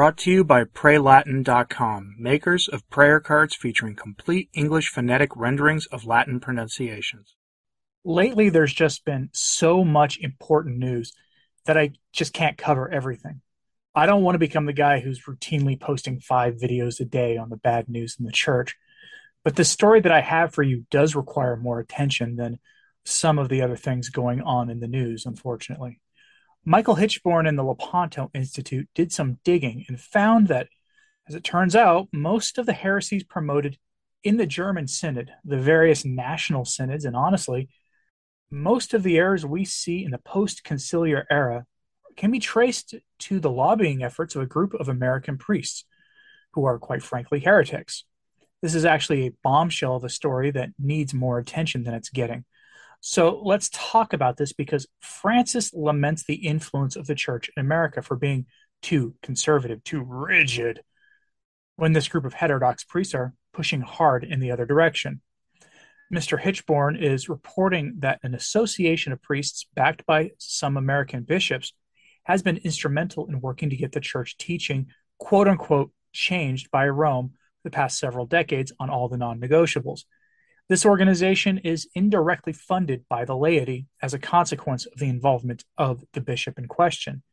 Brought to you by PrayLatin.com, makers of prayer cards featuring complete English phonetic renderings of Latin pronunciations. Lately, there's just been so much important news that I just can't cover everything. I don't want to become the guy who's routinely posting five videos a day on the bad news in the church, but the story that I have for you does require more attention than some of the other things going on in the news, unfortunately. Michael Hichborn and the Lepanto Institute did some digging and found that, as it turns out, most of the heresies promoted in the German Synod, the various national synods, and honestly, most of the errors we see in the post conciliar era can be traced to the lobbying efforts of a group of American priests who are, quite frankly, heretics. This is actually a bombshell of a story that needs more attention than it's getting. So let's talk about this because Francis laments the influence of the church in America for being too conservative, too rigid, when this group of heterodox priests are pushing hard in the other direction. Mr. Hichborn is reporting that an association of priests backed by some American bishops has been instrumental in working to get the church teaching, quote unquote, changed by Rome the past several decades on all the non negotiables. This organization is indirectly funded by the laity as a consequence of the involvement of the bishop in question.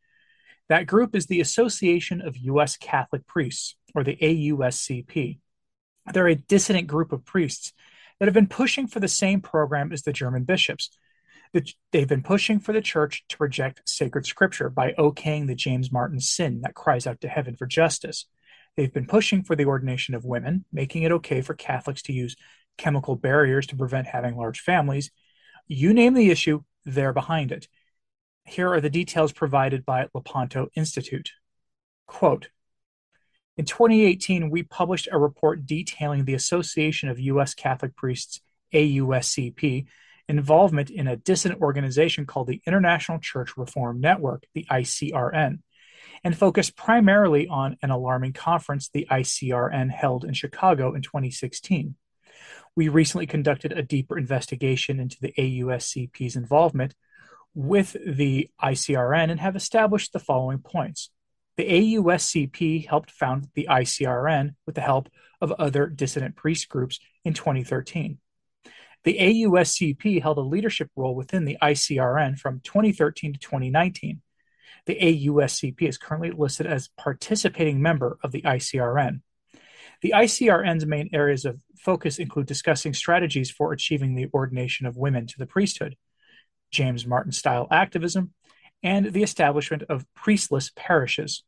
That group is the Association of U.S. Catholic Priests, or the AUSCP. They're a dissident group of priests that have been pushing for the same program as the German bishops. They've been pushing for the church to reject sacred scripture by okaying the James Martin sin that cries out to heaven for justice. They've been pushing for the ordination of women, making it okay for Catholics to use chemical barriers to prevent having large families. You name the issue, they're behind it. Here are the details provided by Lepanto Institute. Quote, in 2018, we published a report detailing the Association of U.S. Catholic Priests, AUSCP, involvement in a dissident organization called the International Church Reform Network, the ICRN, and focused primarily on an alarming conference the ICRN held in Chicago in 2016 we recently conducted a deeper investigation into the AUSCP's involvement with the ICRN and have established the following points. The AUSCP helped found the ICRN with the help of other dissident priest groups in 2013. The AUSCP held a leadership role within the ICRN from 2013 to 2019. The AUSCP is currently listed as participating member of the ICRN. The ICRN's main areas of focus include discussing strategies for achieving the ordination of women to the priesthood, James Martin style activism, and the establishment of priestless parishes.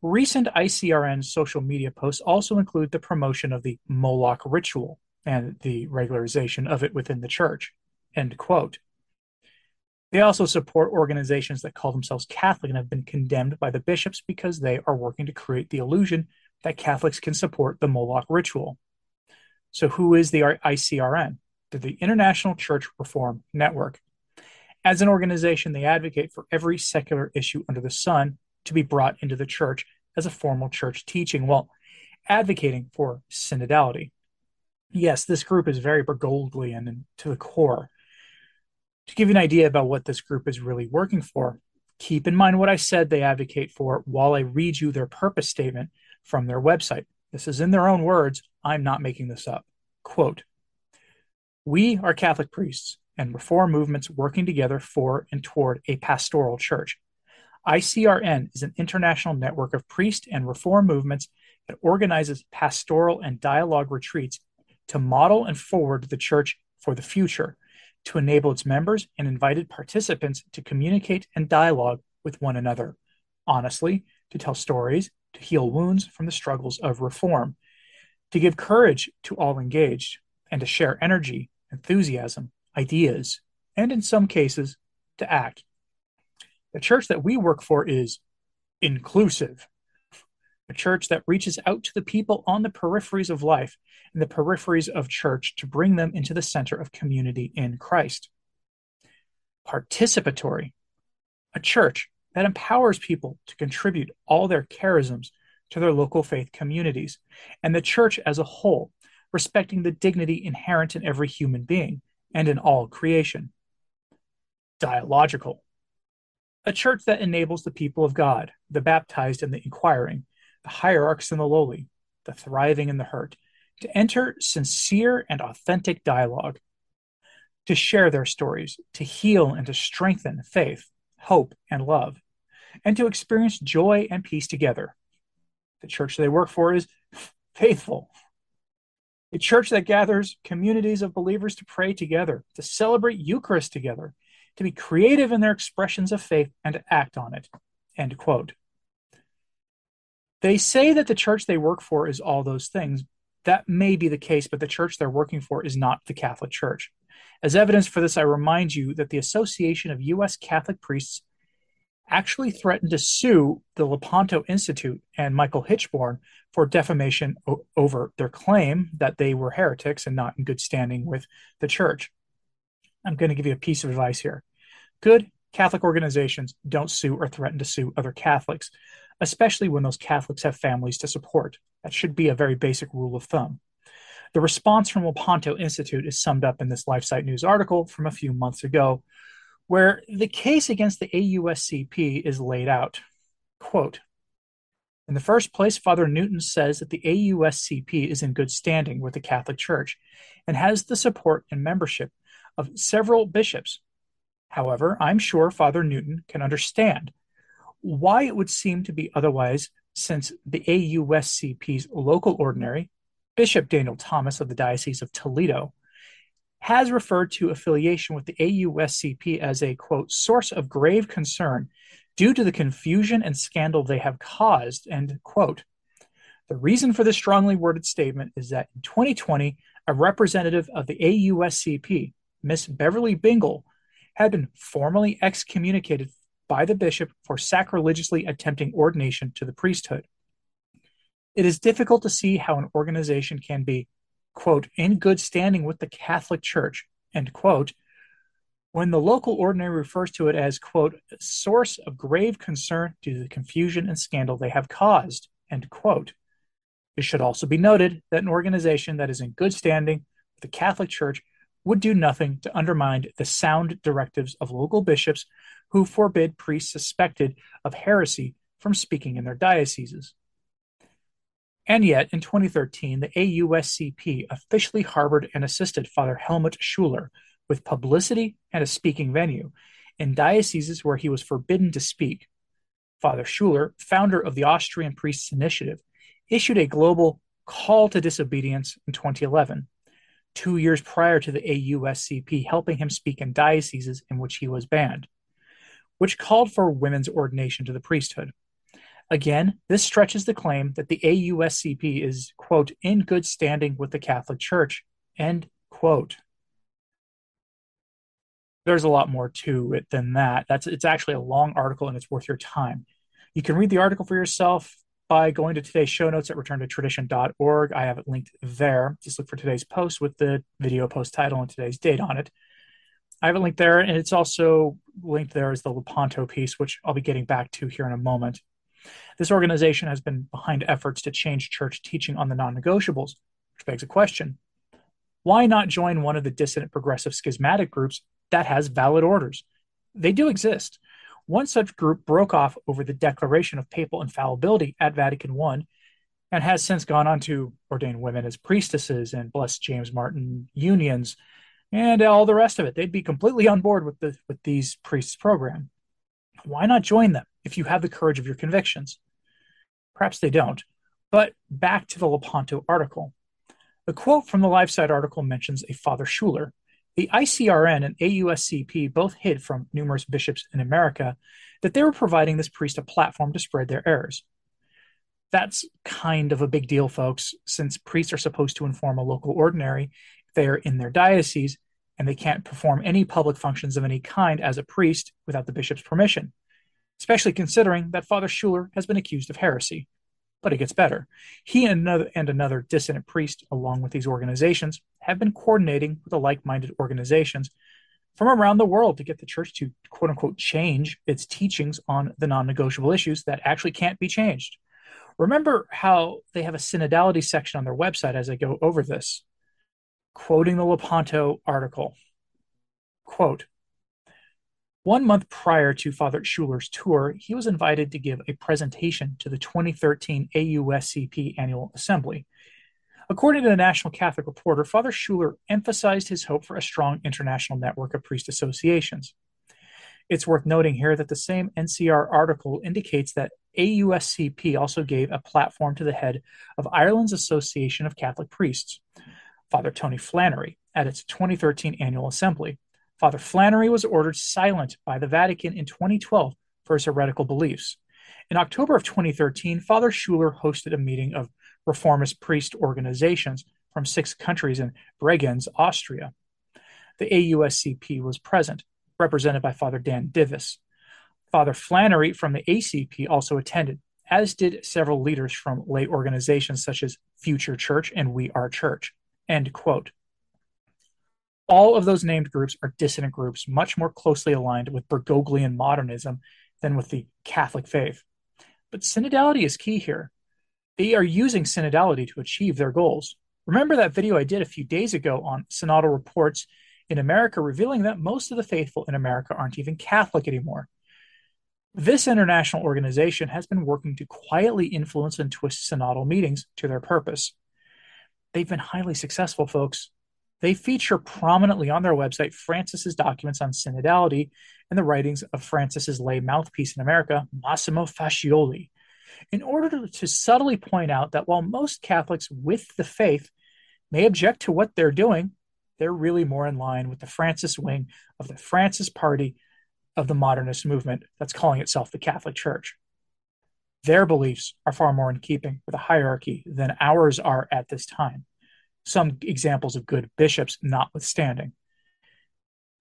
Recent ICRN social media posts also include the promotion of the Moloch ritual and the regularization of it within the church. End quote. They also support organizations that call themselves Catholic and have been condemned by the bishops because they are working to create the illusion that Catholics can support the Moloch ritual. So, who is the ICRN? the International Church Reform Network. As an organization, they advocate for every secular issue under the sun to be brought into the church as a formal church teaching while advocating for synodality. Yes, this group is very Bergoglian and to the core. To give you an idea about what this group is really working for, keep in mind what I said they advocate for while I read you their purpose statement from their website. This is in their own words. I'm not making this up. Quote We are Catholic priests and reform movements working together for and toward a pastoral church. ICRN is an international network of priest and reform movements that organizes pastoral and dialogue retreats to model and forward the church for the future, to enable its members and invited participants to communicate and dialogue with one another, honestly, to tell stories, to heal wounds from the struggles of reform, to give courage to all engaged, and to share energy, enthusiasm, ideas, and in some cases, to act. The church that we work for is inclusive, a church that reaches out to the people on the peripheries of life and the peripheries of church to bring them into the center of community in Christ. Participatory, a church that empowers people to contribute all their charisms to their local faith communities, and the church as a whole, respecting the dignity inherent in every human being and in all creation. Dialogical. a church that enables the people of God, the baptized and the inquiring, the hierarchs and the lowly, the thriving and the hurt, to enter sincere and authentic dialogue, to share their stories, to heal and to strengthen faith, hope, and love, and to experience joy and peace together. The church they work for is faithful. A church that gathers communities of believers to pray together, to celebrate Eucharist together, to be creative in their expressions of faith and to act on it. End quote. They say that the church they work for is all those things. That may be the case, but the church they're working for is not the Catholic Church. As evidence for this, I remind you that the Association of U.S. Catholic Priests actually threatened to sue the Lepanto Institute and Michael Hichborn for defamation o- over their claim that they were heretics and not in good standing with the church. I'm going to give you a piece of advice here. Good Catholic organizations don't sue or threaten to sue other Catholics, especially when those Catholics have families to support. That should be a very basic rule of thumb. The response from Lepanto Institute is summed up in this LifeSite News article from a few months ago, where the case against the AUSCP is laid out. Quote In the first place, Father Newton says that the AUSCP is in good standing with the Catholic Church and has the support and membership of several bishops. However, I'm sure Father Newton can understand why it would seem to be otherwise, since the AUSCP's local ordinary, Bishop Daniel Thomas of the Diocese of Toledo, has referred to affiliation with the AUSCP as a quote source of grave concern due to the confusion and scandal they have caused end quote the reason for this strongly worded statement is that in 2020 a representative of the AUSCP Miss Beverly Bingle, had been formally excommunicated by the bishop for sacrilegiously attempting ordination to the priesthood. It is difficult to see how an organization can be, quote, in good standing with the Catholic Church, end quote, when the local ordinary refers to it as, quote, source of grave concern due to the confusion and scandal they have caused, end quote. It should also be noted that an organization that is in good standing with the Catholic Church would do nothing to undermine the sound directives of local bishops who forbid priests suspected of heresy from speaking in their dioceses. And yet, in 2013, the AUSCP officially harbored and assisted Father Helmut Schuller with publicity and a speaking venue in dioceses where he was forbidden to speak. Father Schuller, founder of the Austrian Priests Initiative, issued a global call to disobedience in 2011 two years prior to the AUSCP helping him speak in dioceses in which he was banned, which called for women's ordination to the priesthood. Again, this stretches the claim that the AUSCP is, quote, in good standing with the Catholic Church, end quote. There's a lot more to it than that. That's it's actually a long article and it's worth your time. You can read the article for yourself by going to today's show notes at returntotradition.org. I have it linked there. Just look for today's post with the video post title and today's date on it. I have it linked there, and it's also linked there as the Lepanto piece, which I'll be getting back to here in a moment. This organization has been behind efforts to change church teaching on the non negotiables, which begs a question why not join one of the dissident progressive schismatic groups that has valid orders? They do exist. One such group broke off over the declaration of papal infallibility at Vatican I and has since gone on to ordain women as priestesses and bless James Martin unions and all the rest of it. They'd be completely on board with the with these priests program. Why not join them if you have the courage of your convictions? Perhaps they don't. But back to the Lepanto article. The quote from the LifeSite article mentions a Father Schuller, the ICRN and AUSCP both hid from numerous bishops in America that they were providing this priest a platform to spread their errors. That's kind of a big deal, folks, since priests are supposed to inform a local ordinary if they are in their diocese and they can't perform any public functions of any kind as a priest without the bishop's permission, especially considering that Father Schuller has been accused of heresy. But it gets better. He and another, and another dissident priest, along with these organizations, have been coordinating with the like minded organizations from around the world to get the church to quote unquote change its teachings on the non negotiable issues that actually can't be changed. Remember how they have a synodality section on their website as I go over this. Quoting the Lepanto article quote, One month prior to Father Schuller's tour, he was invited to give a presentation to the 2013 AUSCP Annual Assembly. According to the National Catholic Reporter, Father Schuller emphasized his hope for a strong international network of priest associations. It's worth noting here that the same NCR article indicates that AUSCP also gave a platform to the head of Ireland's Association of Catholic Priests, Father Tony Flannery, at its 2013 annual assembly. Father Flannery was ordered silent by the Vatican in 2012 for his heretical beliefs. In October of 2013, Father Schuller hosted a meeting of reformist priest organizations from six countries in Bregenz, Austria. The AUSCP was present, represented by Father Dan Divis. Father Flannery from the ACP also attended, as did several leaders from lay organizations such as Future Church and We Are Church. End quote. All of those named groups are dissident groups, much more closely aligned with Bergoglian modernism than with the Catholic faith. But synodality is key here. They are using synodality to achieve their goals. Remember that video I did a few days ago on synodal reports in America, revealing that most of the faithful in America aren't even Catholic anymore. This international organization has been working to quietly influence and twist synodal meetings to their purpose. They've been highly successful, folks. They feature prominently on their website Francis's documents on synodality and the writings of Francis's lay mouthpiece in America, Massimo Faggioli, in order to, to subtly point out that while most Catholics with the faith may object to what they're doing, they're really more in line with the Francis wing of the Francis party of the modernist movement that's calling itself the Catholic Church. Their beliefs are far more in keeping with a hierarchy than ours are at this time some examples of good bishops notwithstanding.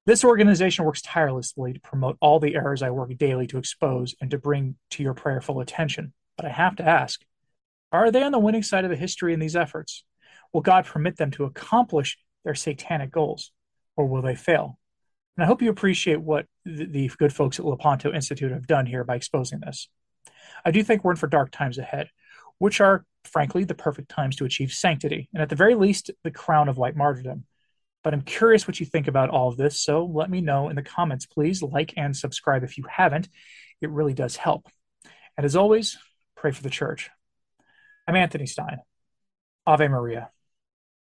This organization works tirelessly to promote all the errors I work daily to expose and to bring to your prayerful attention. But I have to ask are they on the winning side of the history in these efforts? Will God permit them to accomplish their satanic goals, or will they fail? And I hope you appreciate what the, good folks at Lepanto Institute have done here by exposing this. I do think we're in for dark times ahead, which are frankly, the perfect times to achieve sanctity, and at the very least, the crown of white martyrdom. But I'm curious what you think about all of this, so let me know in the comments. Please like and subscribe if you haven't. It really does help. And as always, pray for the church. I'm Anthony Stine. Ave Maria.